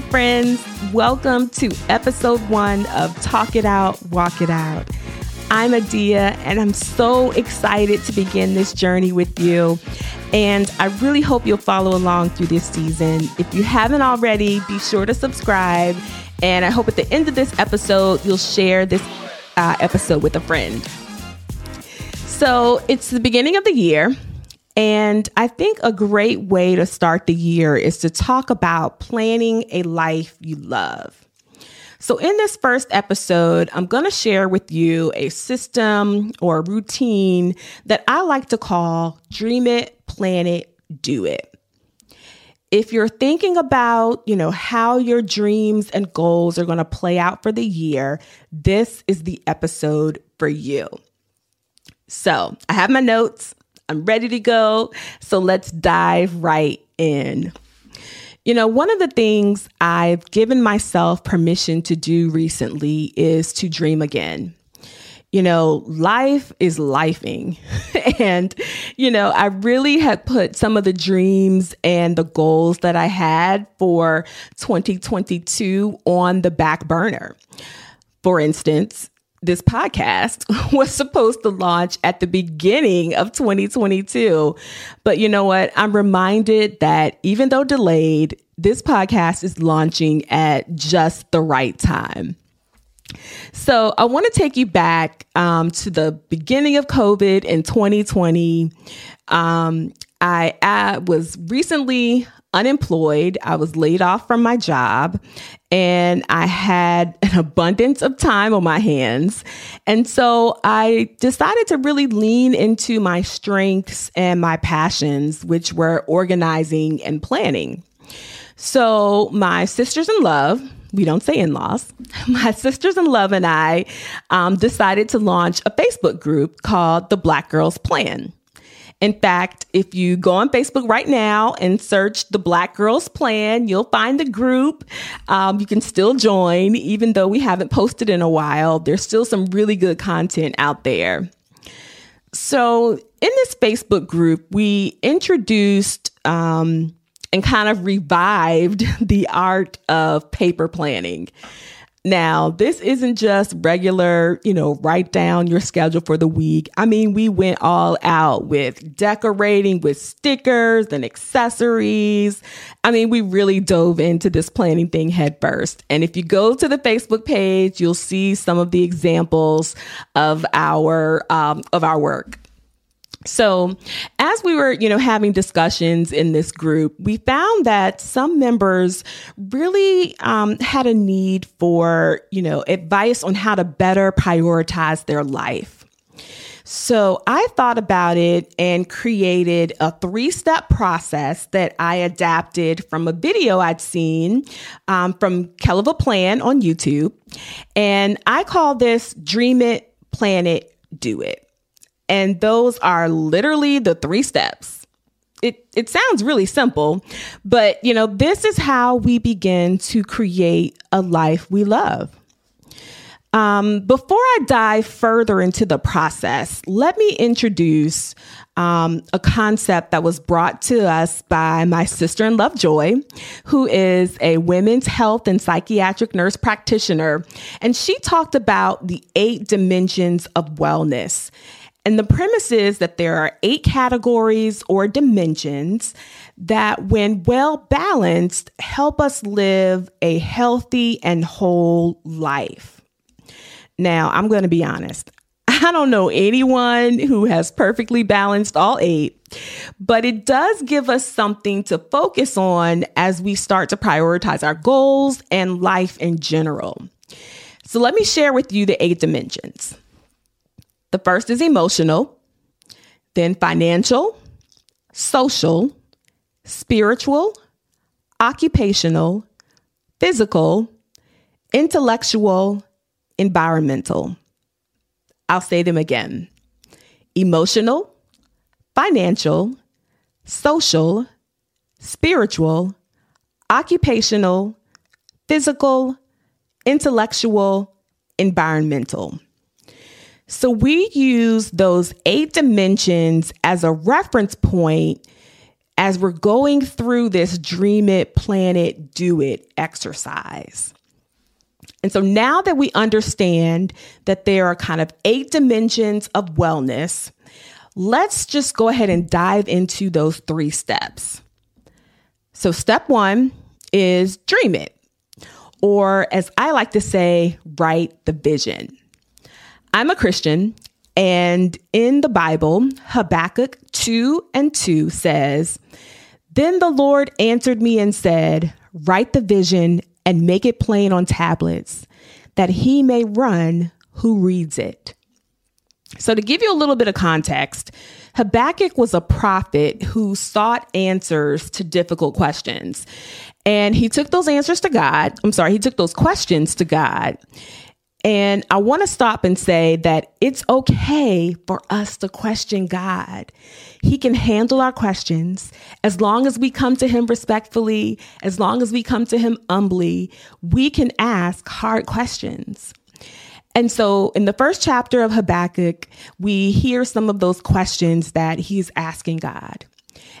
Friends. Welcome to episode one of Talk It Out, Walk It Out. I'm Adia, and I'm so excited to begin this journey with you. And I really hope you'll follow along through this season. If you haven't already, be sure to subscribe. And I hope at the end of this episode, you'll share this uh, episode with a friend. So it's the beginning of the year. And I think a great way to start the year is to talk about planning a life you love. So, in this first episode, I'm going to share with you a system or a routine that I like to call Dream It, Plan It, Do It. If you're thinking about, you know, how your dreams and goals are going to play out for the year, this is the episode for you. So, I have my notes. I'm ready to go. So let's dive right in. You know, one of the things I've given myself permission to do recently is to dream again. You know, life is lifing. and, you know, I really had put some of the dreams and the goals that I had for 2022 on the back burner. For instance, this podcast was supposed to launch at the beginning of 2022. But you know what? I'm reminded that even though delayed, this podcast is launching at just the right time. So I want to take you back um, to the beginning of COVID in 2020. Um, I, I was recently unemployed. I was laid off from my job and I had an abundance of time on my hands. And so I decided to really lean into my strengths and my passions, which were organizing and planning. So my sisters in love, we don't say in laws. My sisters in love and I um, decided to launch a Facebook group called the Black Girls Plan. In fact, if you go on Facebook right now and search the Black Girls Plan, you'll find the group. Um, you can still join, even though we haven't posted in a while. There's still some really good content out there. So, in this Facebook group, we introduced um, and kind of revived the art of paper planning. Now, this isn't just regular, you know, write down your schedule for the week. I mean, we went all out with decorating with stickers and accessories. I mean, we really dove into this planning thing head first. And if you go to the Facebook page, you'll see some of the examples of our um, of our work. So, as we were, you know, having discussions in this group, we found that some members really um, had a need for, you know, advice on how to better prioritize their life. So I thought about it and created a three step process that I adapted from a video I'd seen um, from Keleva Plan on YouTube. And I call this Dream It, Plan It, Do It. And those are literally the three steps. It, it sounds really simple, but you know, this is how we begin to create a life we love. Um, before I dive further into the process, let me introduce um, a concept that was brought to us by my sister in love, Joy, who is a women's health and psychiatric nurse practitioner. And she talked about the eight dimensions of wellness. And the premise is that there are eight categories or dimensions that, when well balanced, help us live a healthy and whole life. Now, I'm going to be honest. I don't know anyone who has perfectly balanced all eight, but it does give us something to focus on as we start to prioritize our goals and life in general. So, let me share with you the eight dimensions. The first is emotional, then financial, social, spiritual, occupational, physical, intellectual, environmental. I'll say them again emotional, financial, social, spiritual, occupational, physical, intellectual, environmental. So we use those eight dimensions as a reference point as we're going through this dream it, plan it, do it exercise. And so now that we understand that there are kind of eight dimensions of wellness, let's just go ahead and dive into those three steps. So, step one is dream it, or as I like to say, write the vision. I'm a Christian, and in the Bible, Habakkuk 2 and 2 says, Then the Lord answered me and said, Write the vision and make it plain on tablets, that he may run who reads it. So, to give you a little bit of context, Habakkuk was a prophet who sought answers to difficult questions. And he took those answers to God. I'm sorry, he took those questions to God. And I want to stop and say that it's okay for us to question God. He can handle our questions as long as we come to Him respectfully, as long as we come to Him humbly, we can ask hard questions. And so in the first chapter of Habakkuk, we hear some of those questions that he's asking God.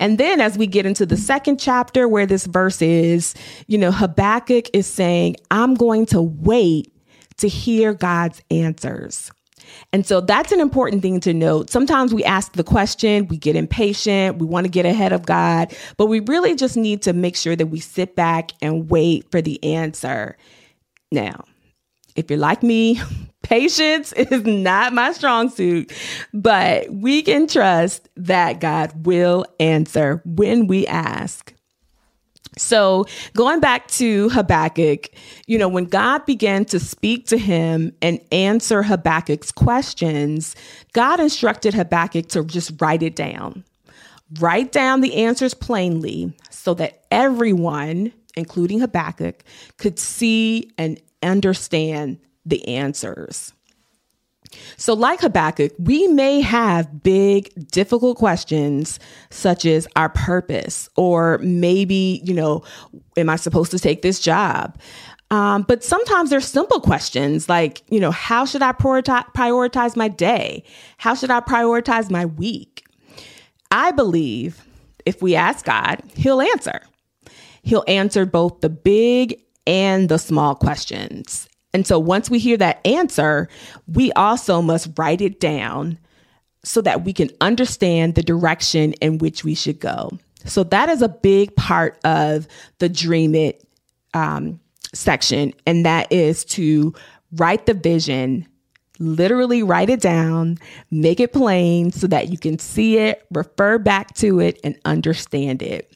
And then as we get into the second chapter where this verse is, you know, Habakkuk is saying, I'm going to wait to hear God's answers. And so that's an important thing to note. Sometimes we ask the question, we get impatient, we want to get ahead of God, but we really just need to make sure that we sit back and wait for the answer. Now, if you're like me, patience is not my strong suit, but we can trust that God will answer when we ask. So, going back to Habakkuk, you know, when God began to speak to him and answer Habakkuk's questions, God instructed Habakkuk to just write it down. Write down the answers plainly so that everyone, including Habakkuk, could see and understand the answers. So, like Habakkuk, we may have big, difficult questions such as our purpose, or maybe, you know, am I supposed to take this job? Um, but sometimes there's simple questions like, you know, how should I prioritize my day? How should I prioritize my week? I believe if we ask God, He'll answer. He'll answer both the big and the small questions. And so once we hear that answer, we also must write it down so that we can understand the direction in which we should go. So that is a big part of the Dream It um, section, and that is to write the vision, literally write it down, make it plain so that you can see it, refer back to it, and understand it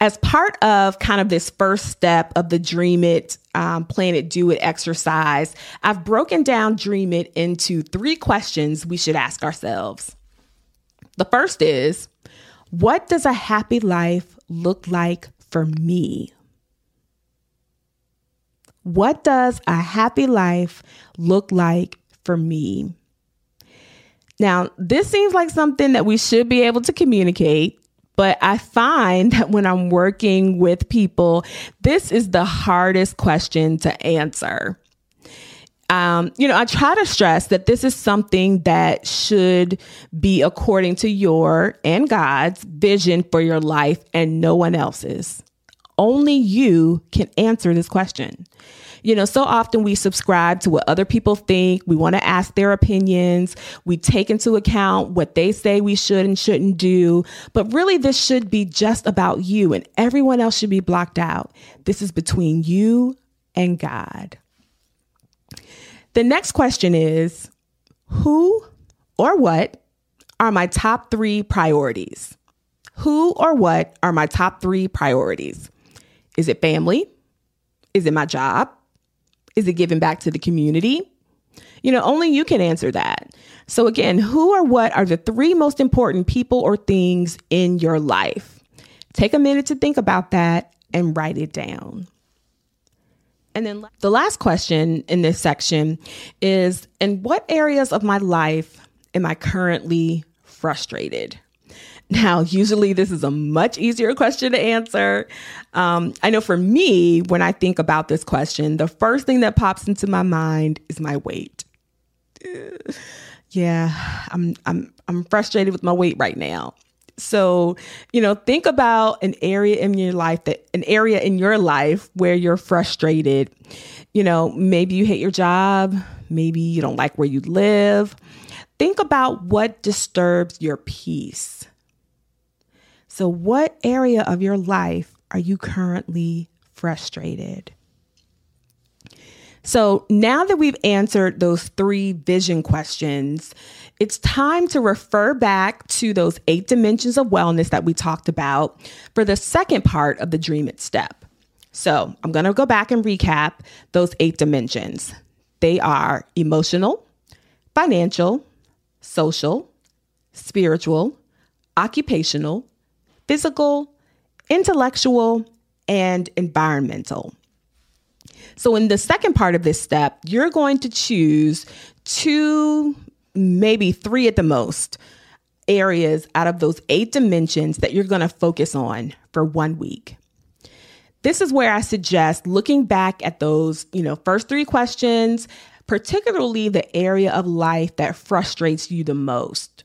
as part of kind of this first step of the Dream It, um, Plan It, Do It exercise, I've broken down Dream It into three questions we should ask ourselves. The first is What does a happy life look like for me? What does a happy life look like for me? Now, this seems like something that we should be able to communicate but I find that when I'm working with people, this is the hardest question to answer. Um, you know, I try to stress that this is something that should be according to your and God's vision for your life and no one else's. Only you can answer this question. You know, so often we subscribe to what other people think. We want to ask their opinions. We take into account what they say we should and shouldn't do. But really, this should be just about you, and everyone else should be blocked out. This is between you and God. The next question is Who or what are my top three priorities? Who or what are my top three priorities? Is it family? Is it my job? Is it giving back to the community? You know, only you can answer that. So, again, who or what are the three most important people or things in your life? Take a minute to think about that and write it down. And then the last question in this section is In what areas of my life am I currently frustrated? Now, usually this is a much easier question to answer. Um, I know for me, when I think about this question, the first thing that pops into my mind is my weight. Yeah, I'm I'm I'm frustrated with my weight right now. So, you know, think about an area in your life that an area in your life where you're frustrated. You know, maybe you hate your job, maybe you don't like where you live. Think about what disturbs your peace. So, what area of your life are you currently frustrated? So now that we've answered those three vision questions, it's time to refer back to those eight dimensions of wellness that we talked about for the second part of the Dream It step. So I'm going to go back and recap those eight dimensions. They are emotional, financial, social, spiritual, occupational, physical, intellectual, and environmental. So, in the second part of this step, you're going to choose two, maybe three at the most, areas out of those eight dimensions that you're going to focus on for one week. This is where I suggest looking back at those, you know, first three questions, particularly the area of life that frustrates you the most.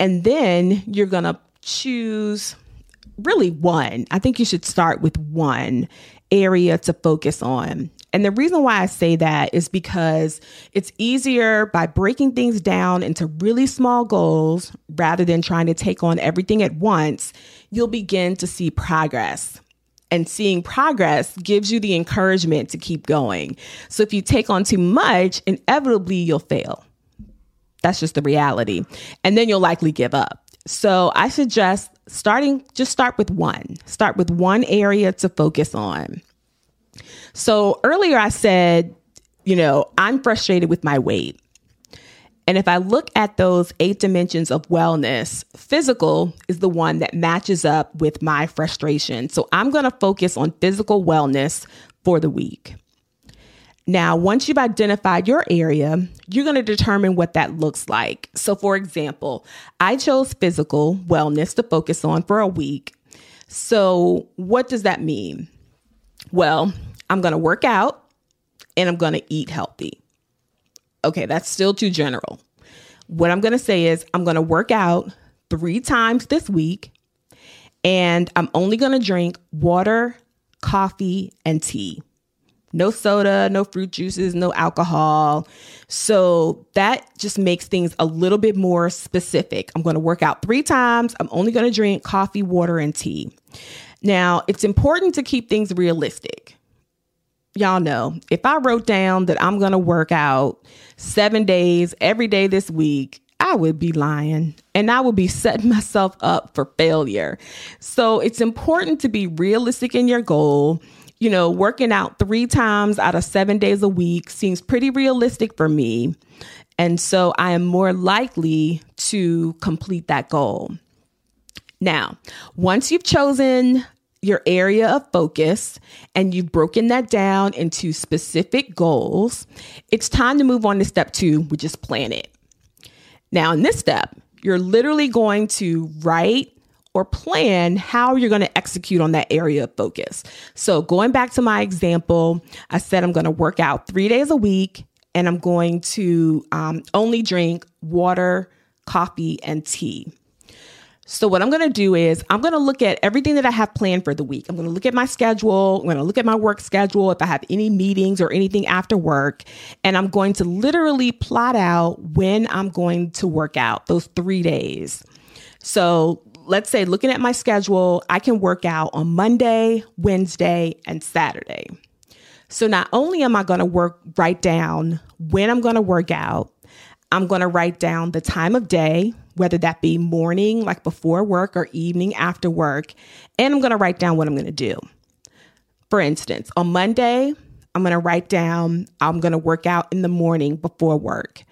And then you're going to choose really one. I think you should start with one area to focus on. And the reason why I say that is because it's easier by breaking things down into really small goals rather than trying to take on everything at once. You'll begin to see progress. And seeing progress gives you the encouragement to keep going. So if you take on too much, inevitably you'll fail. That's just the reality. And then you'll likely give up. So I suggest starting, just start with one. Start with one area to focus on. So earlier I said, you know, I'm frustrated with my weight. And if I look at those eight dimensions of wellness, physical is the one that matches up with my frustration. So I'm going to focus on physical wellness for the week. Now, once you've identified your area, you're going to determine what that looks like. So, for example, I chose physical wellness to focus on for a week. So, what does that mean? Well, I'm going to work out and I'm going to eat healthy. Okay, that's still too general. What I'm going to say is, I'm going to work out three times this week and I'm only going to drink water, coffee, and tea no soda, no fruit juices, no alcohol. So that just makes things a little bit more specific. I'm going to work out three times. I'm only going to drink coffee, water, and tea. Now, it's important to keep things realistic. Y'all know if I wrote down that I'm going to work out seven days every day this week, I would be lying and I would be setting myself up for failure. So it's important to be realistic in your goal you know, working out three times out of seven days a week seems pretty realistic for me. And so I am more likely to complete that goal. Now, once you've chosen your area of focus and you've broken that down into specific goals, it's time to move on to step two, which is plan it. Now, in this step, you're literally going to write or plan how you're going to execute on that area of focus. So, going back to my example, I said I'm going to work out three days a week and I'm going to um, only drink water, coffee, and tea. So, what I'm going to do is, I'm going to look at everything that I have planned for the week. I'm going to look at my schedule. I'm going to look at my work schedule, if I have any meetings or anything after work. And I'm going to literally plot out when I'm going to work out those three days. So, let's say looking at my schedule, I can work out on Monday, Wednesday, and Saturday. So not only am I going to work write down when I'm going to work out, I'm going to write down the time of day, whether that be morning, like before work, or evening after work, and I'm going to write down what I'm going to do. For instance, on Monday, I'm going to write down I'm going to work out in the morning before work.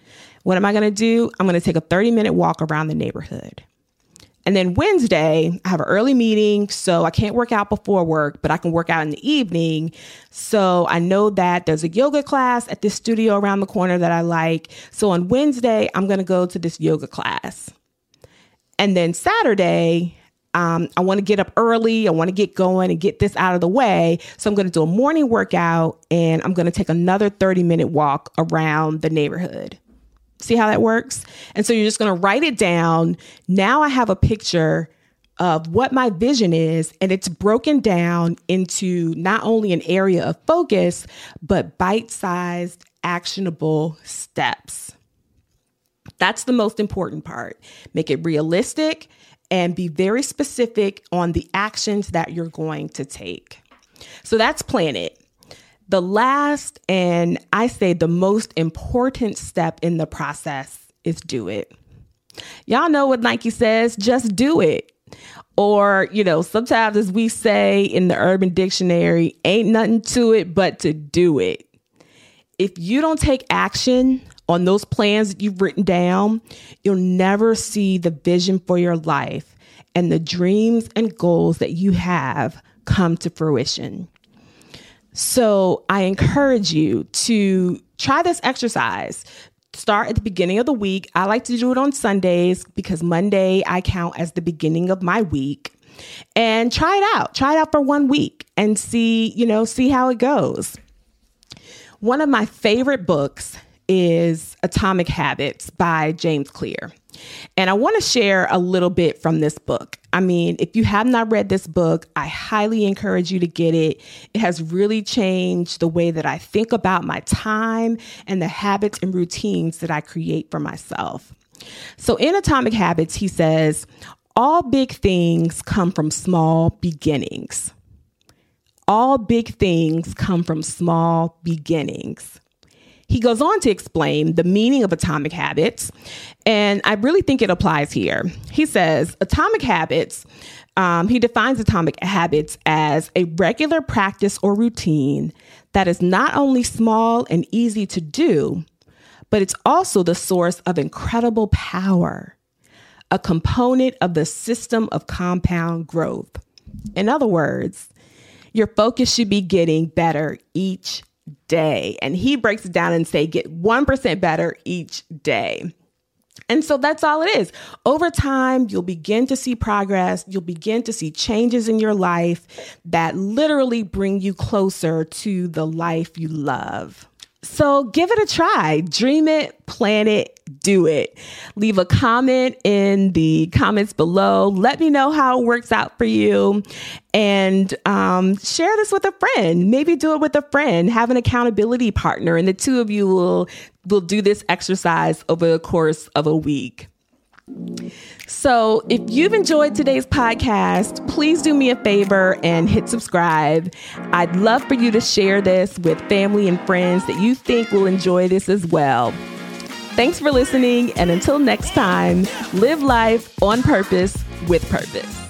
What am I going to do? I'm going to take a 30 minute walk around the neighborhood. And then Wednesday, I have an early meeting, so I can't work out before work, but I can work out in the evening. So I know that there's a yoga class at this studio around the corner that I like. So on Wednesday, I'm going to go to this yoga class. And then Saturday, um, I want to get up early. I want to get going and get this out of the way. So I'm going to do a morning workout and I'm going to take another 30 minute walk around the neighborhood. See how that works? And so you're just going to write it down. Now I have a picture of what my vision is, and it's broken down into not only an area of focus, but bite sized, actionable steps. That's the most important part. Make it realistic and be very specific on the actions that you're going to take. So that's plan it. The last and I say the most important step in the process is do it. Y'all know what Nike says, just do it. Or, you know, sometimes as we say in the urban dictionary, ain't nothing to it but to do it. If you don't take action on those plans that you've written down, you'll never see the vision for your life and the dreams and goals that you have come to fruition. So I encourage you to try this exercise. Start at the beginning of the week. I like to do it on Sundays because Monday I count as the beginning of my week. And try it out. Try it out for one week and see, you know, see how it goes. One of my favorite books is Atomic Habits by James Clear. And I want to share a little bit from this book. I mean, if you have not read this book, I highly encourage you to get it. It has really changed the way that I think about my time and the habits and routines that I create for myself. So, in Atomic Habits, he says, All big things come from small beginnings. All big things come from small beginnings. He goes on to explain the meaning of atomic habits, and I really think it applies here. He says atomic habits, um, he defines atomic habits as a regular practice or routine that is not only small and easy to do, but it's also the source of incredible power, a component of the system of compound growth. In other words, your focus should be getting better each day. And he breaks it down and say get 1% better each day. And so that's all it is. Over time, you'll begin to see progress. You'll begin to see changes in your life that literally bring you closer to the life you love. So give it a try. Dream it, plan it, do it. Leave a comment in the comments below. Let me know how it works out for you. And um, share this with a friend. Maybe do it with a friend. Have an accountability partner, and the two of you will, will do this exercise over the course of a week. So, if you've enjoyed today's podcast, please do me a favor and hit subscribe. I'd love for you to share this with family and friends that you think will enjoy this as well. Thanks for listening, and until next time, live life on purpose with purpose.